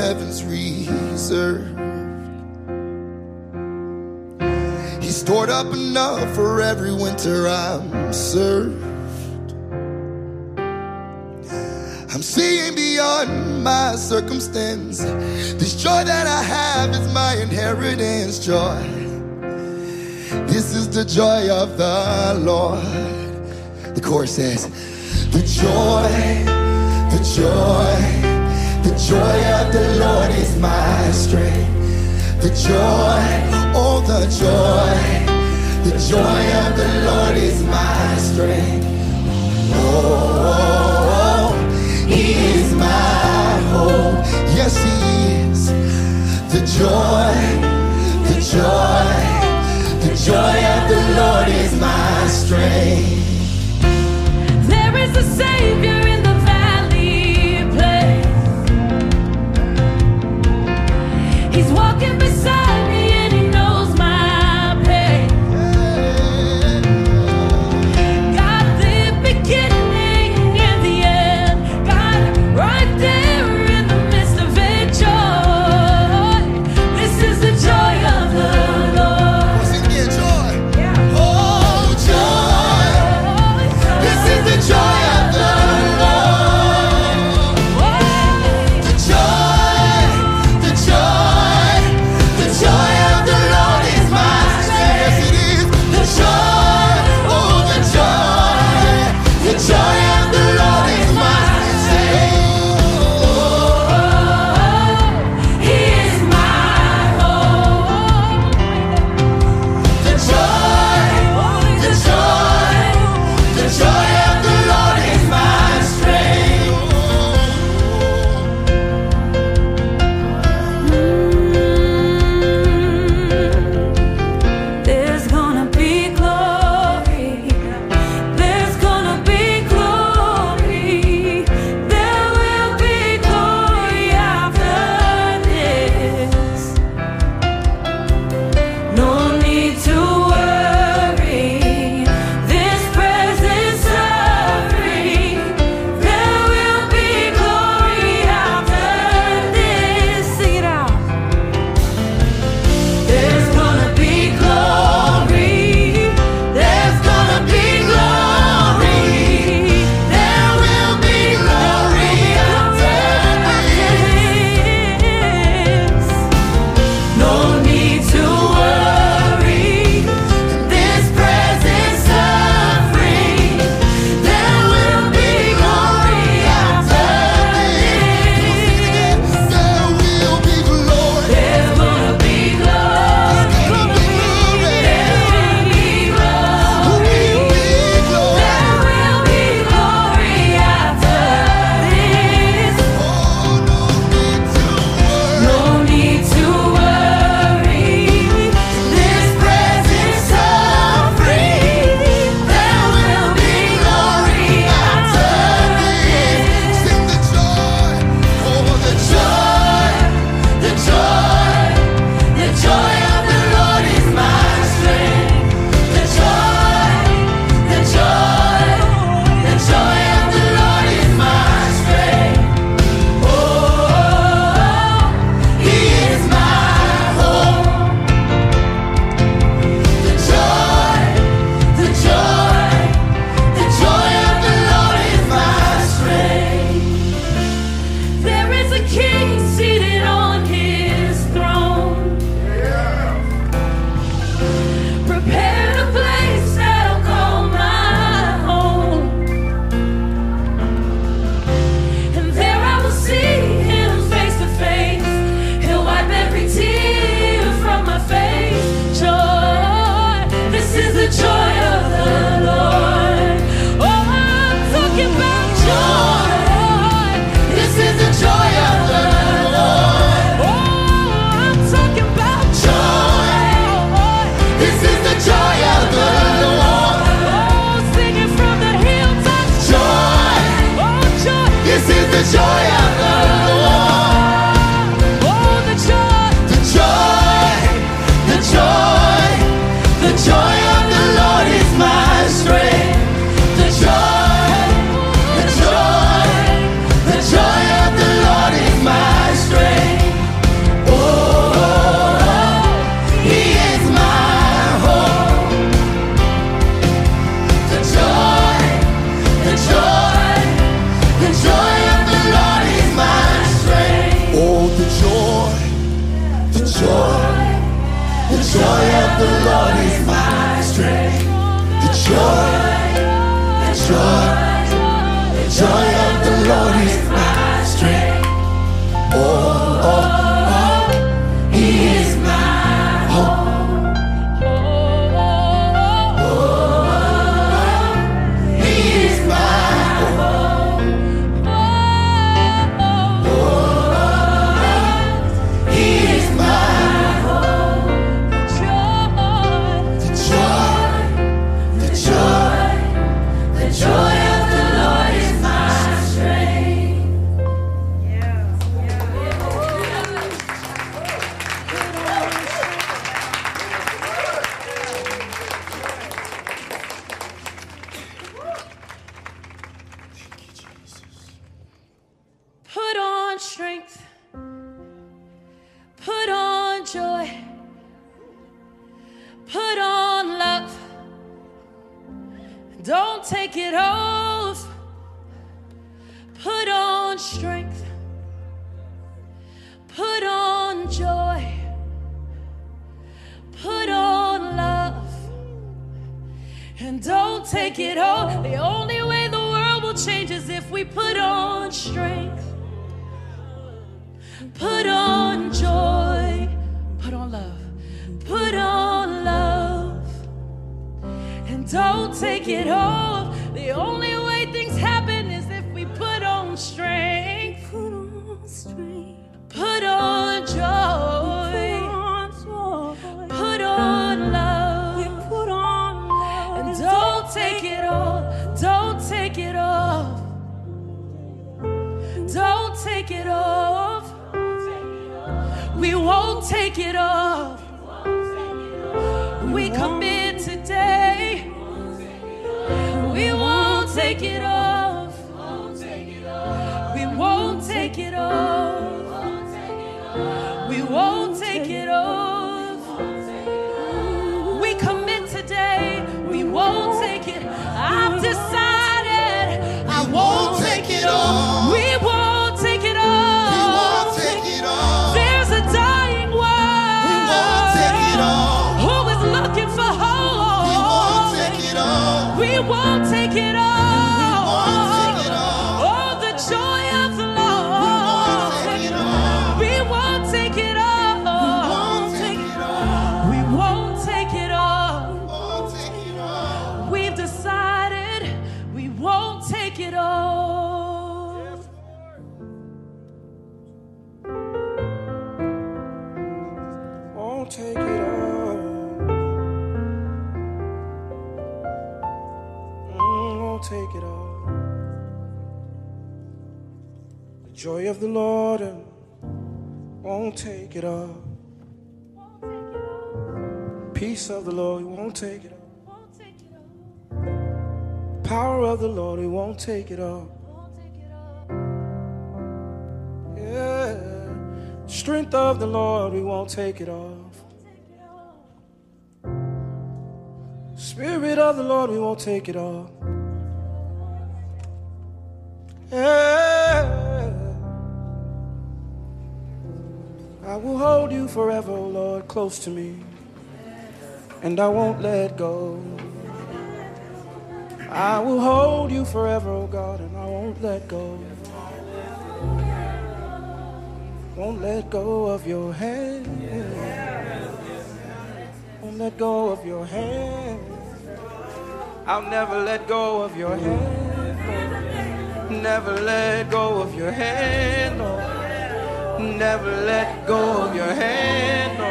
heaven's reserve. He stored up enough for every winter I'm served. I'm seeing beyond my circumstance. This joy that I have is my inheritance joy. This is the joy of the Lord. The chorus says, The joy, the joy, the joy of the Lord is my strength. The joy, oh, the joy, the joy of the Lord is my strength. Oh, He is my hope. Yes, He is. The joy, the joy, the joy of the Lord is my strength. There is a Savior the Lord and won't take it off. Peace of the Lord, he won't take it off. Power of the Lord, he won't take it off. Yeah. Strength of the Lord, we won't take it off. Spirit of the Lord, we won't take it off. Yeah. I will hold you forever, Lord, close to me, and I won't let go. I will hold you forever, oh God, and I won't let go. Won't let go of your hand. Won't let go of your hand. I'll never let go of your hand. Never let go of your hand, Lord never let go of your hand. No,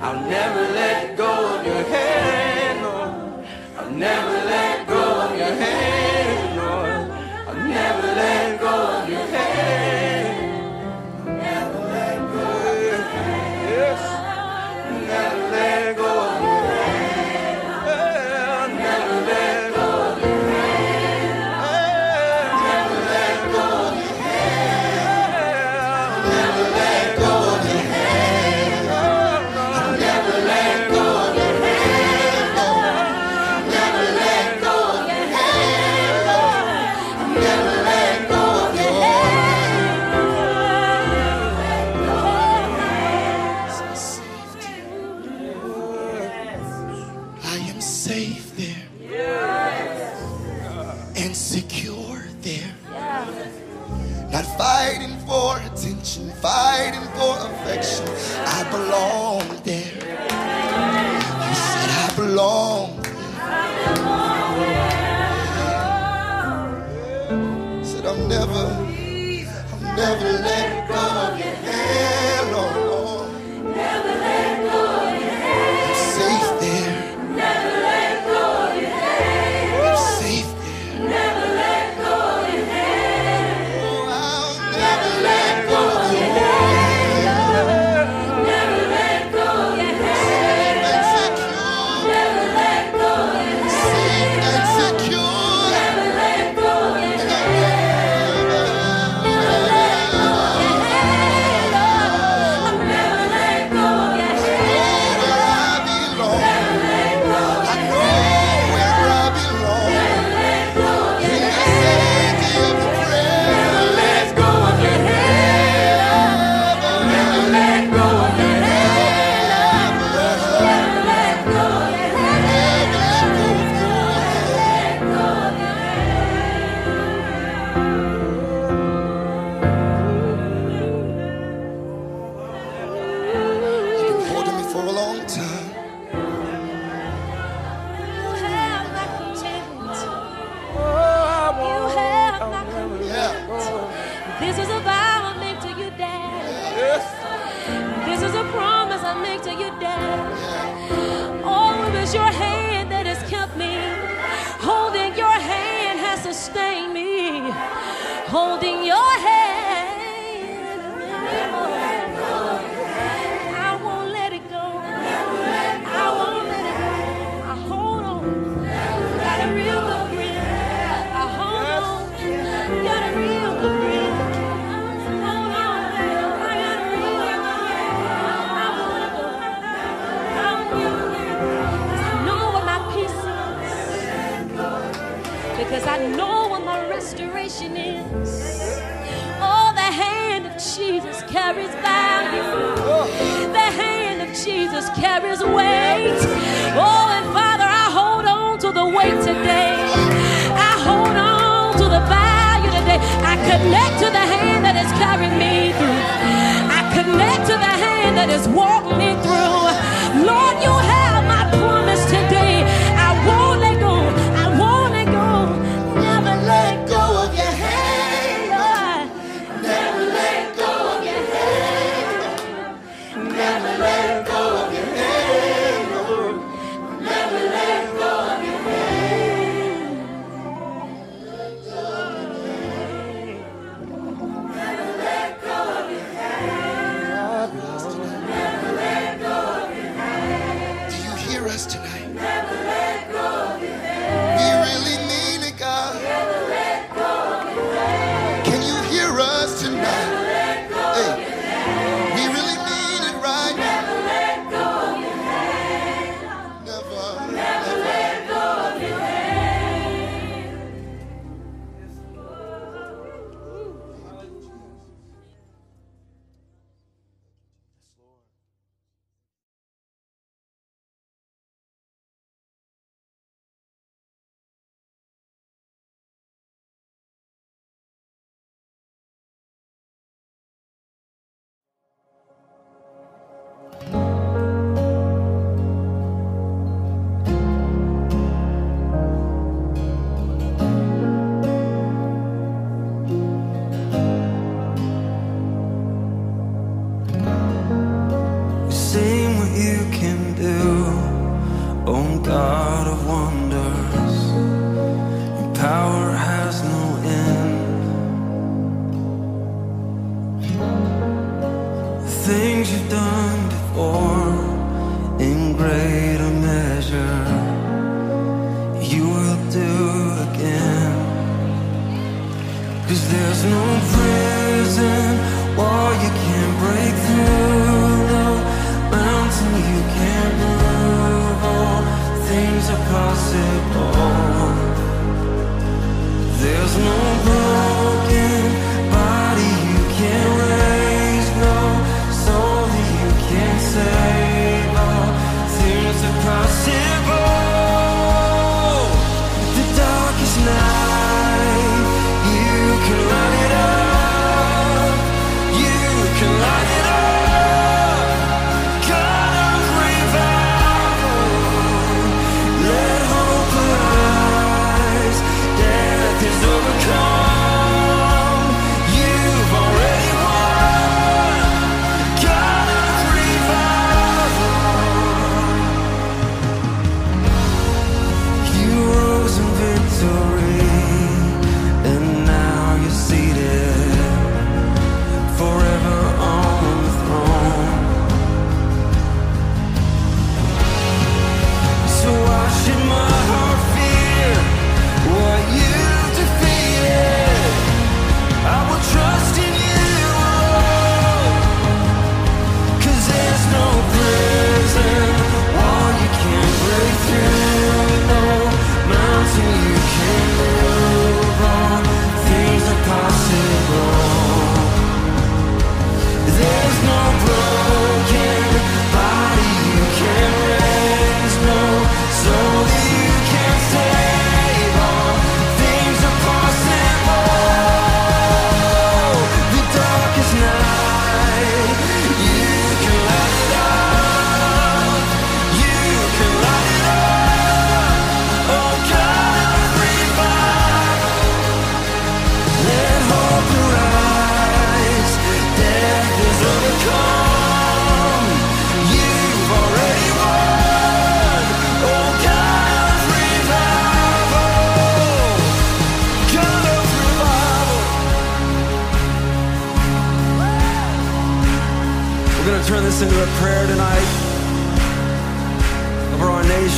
I'll never let go of your hand. No, I'll never let go of your hand. No, I'll never let go of your hand.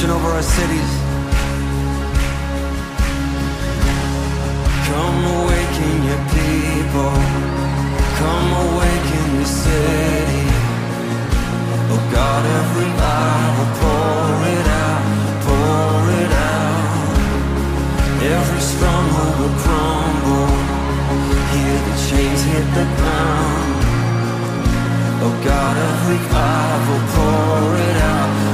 ocean over our cities. Come awaken your people. Come awaken your city. Oh God, every eye will pour it out, pour it out. Every stronghold will crumble. Hear the chains hit the ground. Oh God, every eye will pour it out.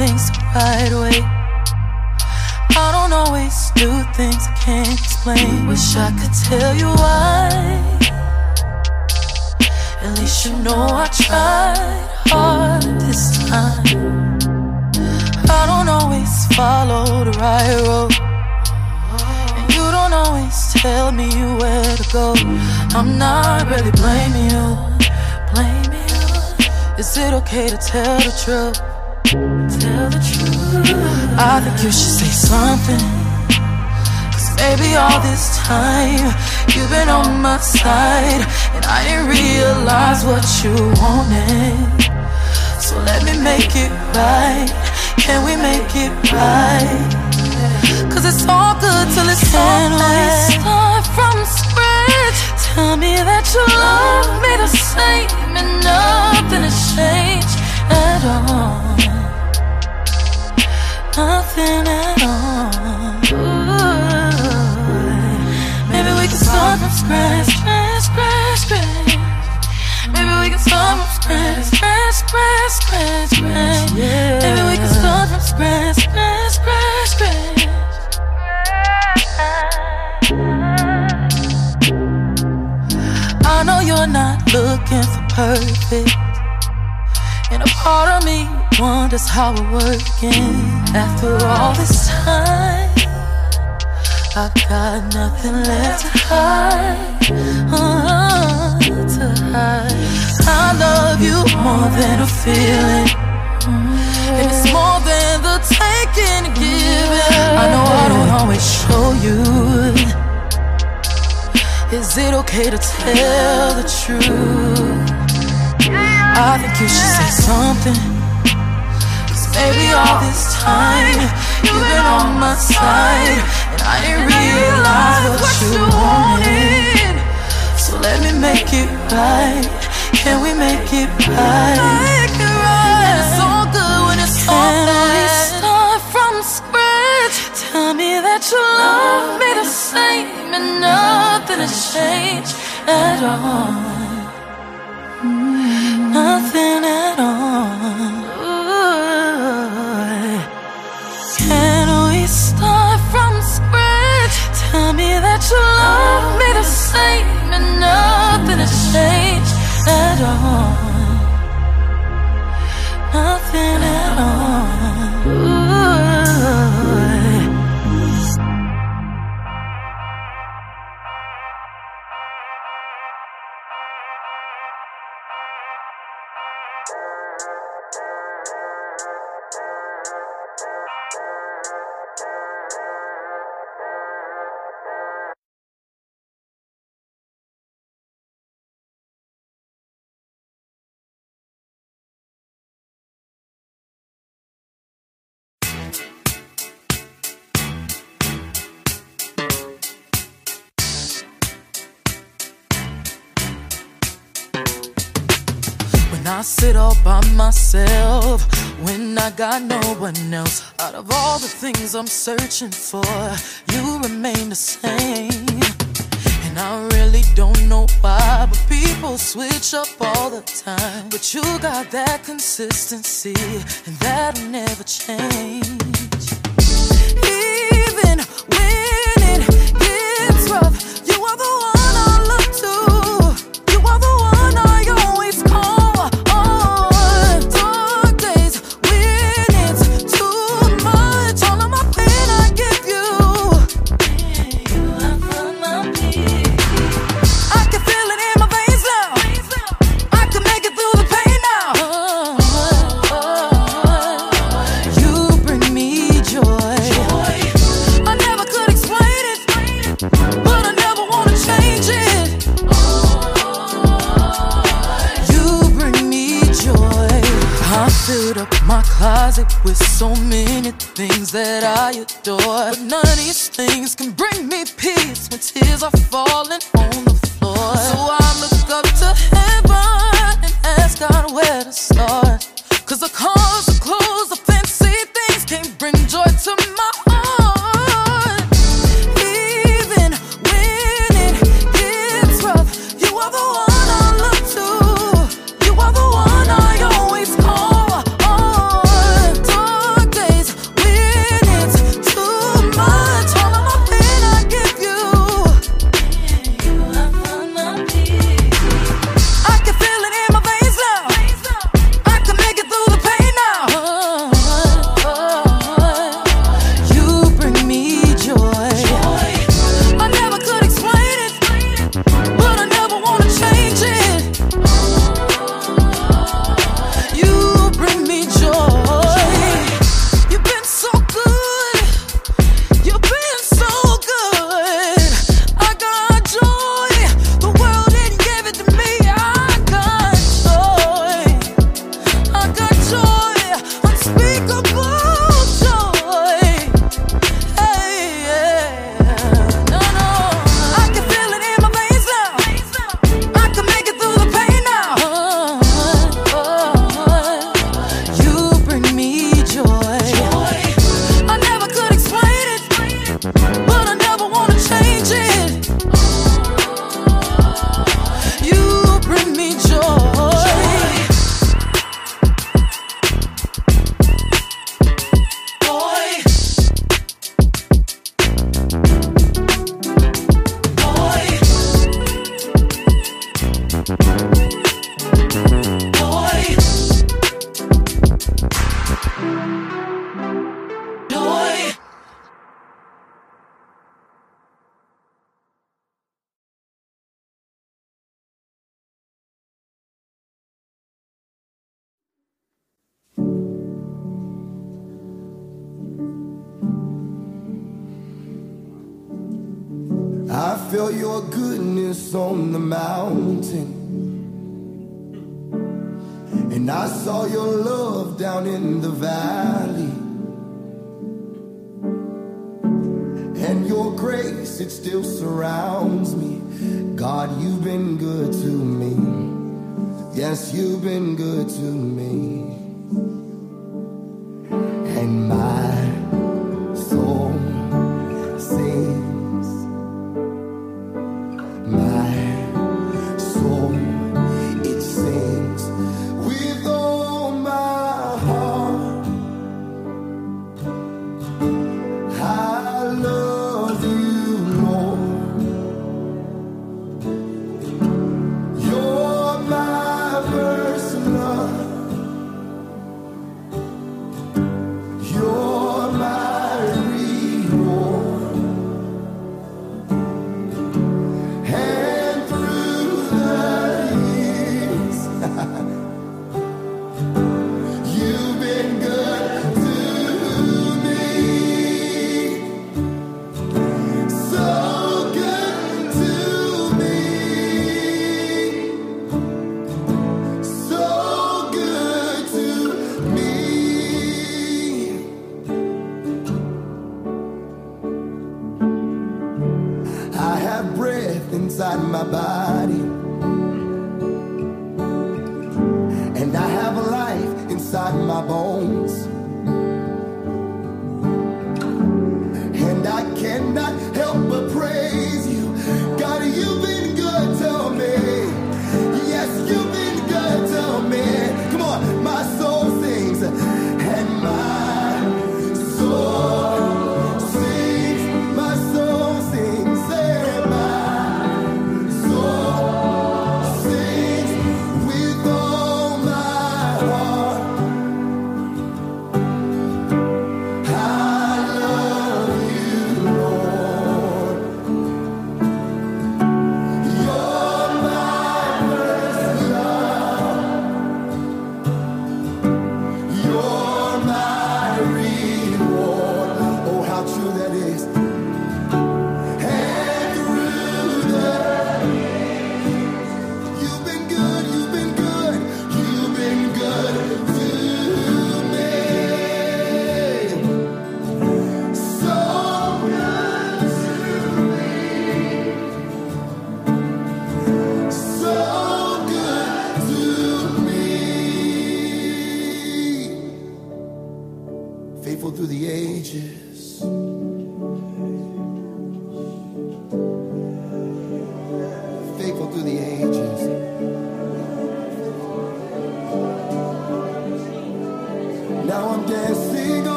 Things right way. I don't always do things I can't explain. Wish I could tell you why. At least you know I tried hard this time. I don't always follow the right road. And you don't always tell me where to go. I'm not really blaming you, blaming you. Is it okay to tell the truth? Tell the truth. I think you should say something. Cause maybe all this time you've been on my side. And I didn't realize what you wanted. So let me make it right. Can we make it right? Cause it's all good till it's Can we start from scratch? Tell me that you love me the same and nothing has changed at all. Nothing at all. Ooh. Maybe we can start from scratch, scratch, scratch, scratch. Maybe we can start from scratch, scratch, scratch, scratch, scratch. Maybe we can start from scratch, scratch, scratch, scratch. I know you're not looking for perfect. And a part of me wonders how we're working. After all this time, I've got nothing left to hide. Uh, to hide. I love you more than a feeling. And it's more than the taking and giving. I know I don't always show you. Is it okay to tell the truth? I think you should say something. Maybe all this time you've been on my side. And I didn't realize what you wanted. So let me make it right. Can we make it right? Make it right. And it's all good when it's all Can we start from scratch? Tell me that you love me the same and nothing has changed at all. Nothing at That you love me the same and nothing has changed at all. Nothing at all. I sit all by myself, when I got no one else, out of all the things I'm searching for, you remain the same. And I really don't know why, but people switch up all the time. But you got that consistency, and that'll never change. Even when it gets rough, you are the one door. But none of these things can bring me peace when tears are falling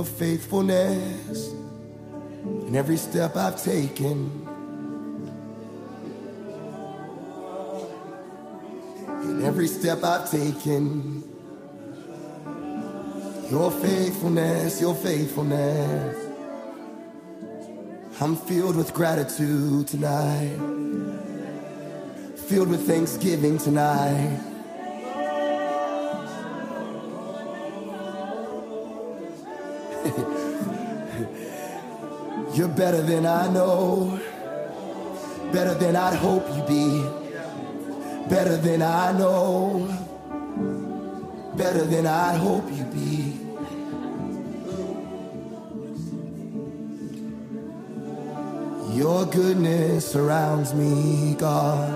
your faithfulness in every step I've taken. In every step I've taken, your faithfulness, your faithfulness. I'm filled with gratitude tonight, filled with thanksgiving tonight. You're better than I know, better than I'd hope you be, better than I know, better than I'd hope you be. Your goodness surrounds me, God.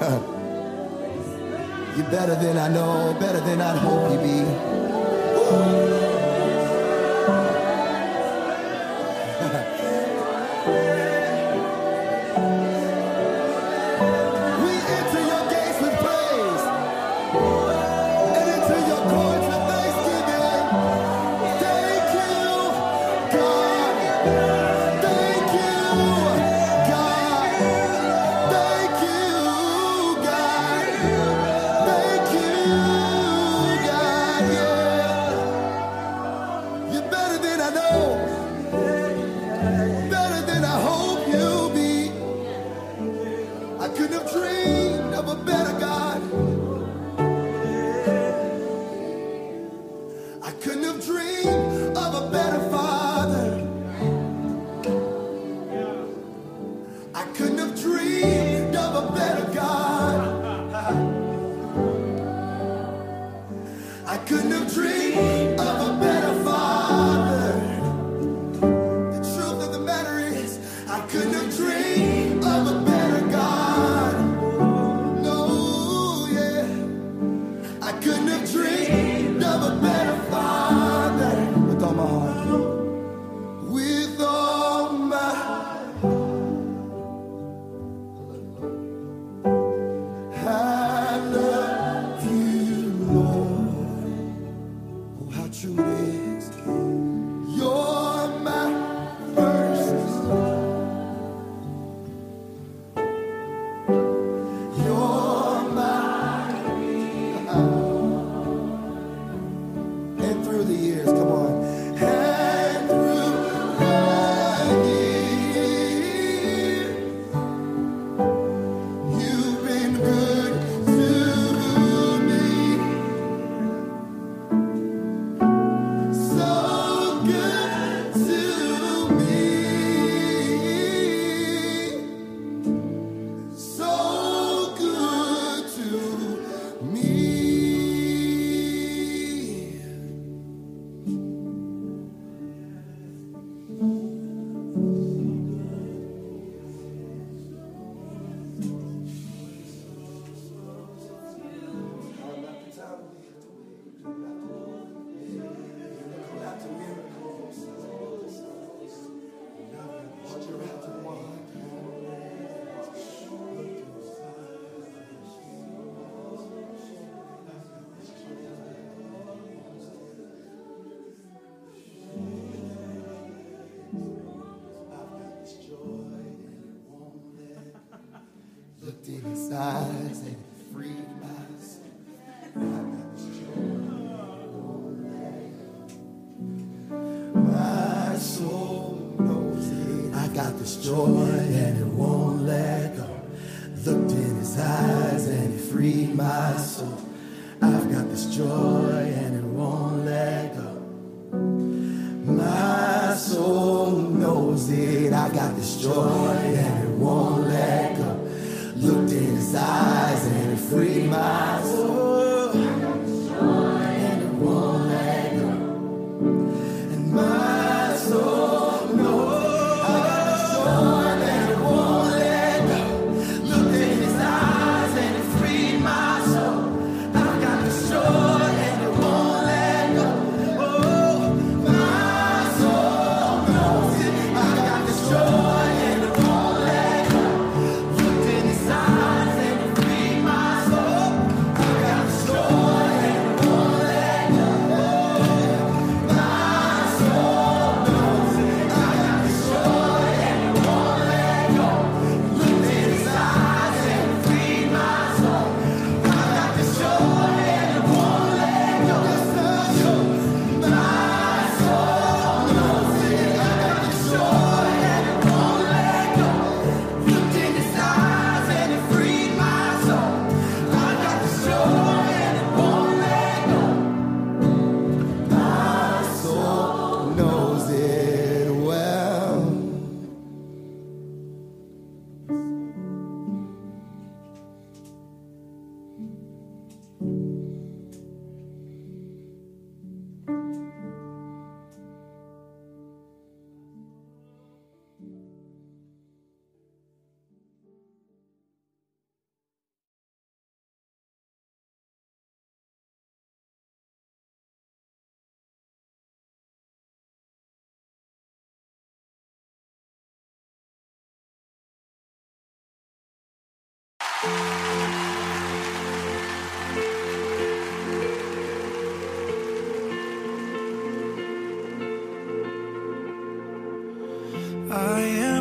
You're better than I know, better than I'd hope you be. Ooh. His I am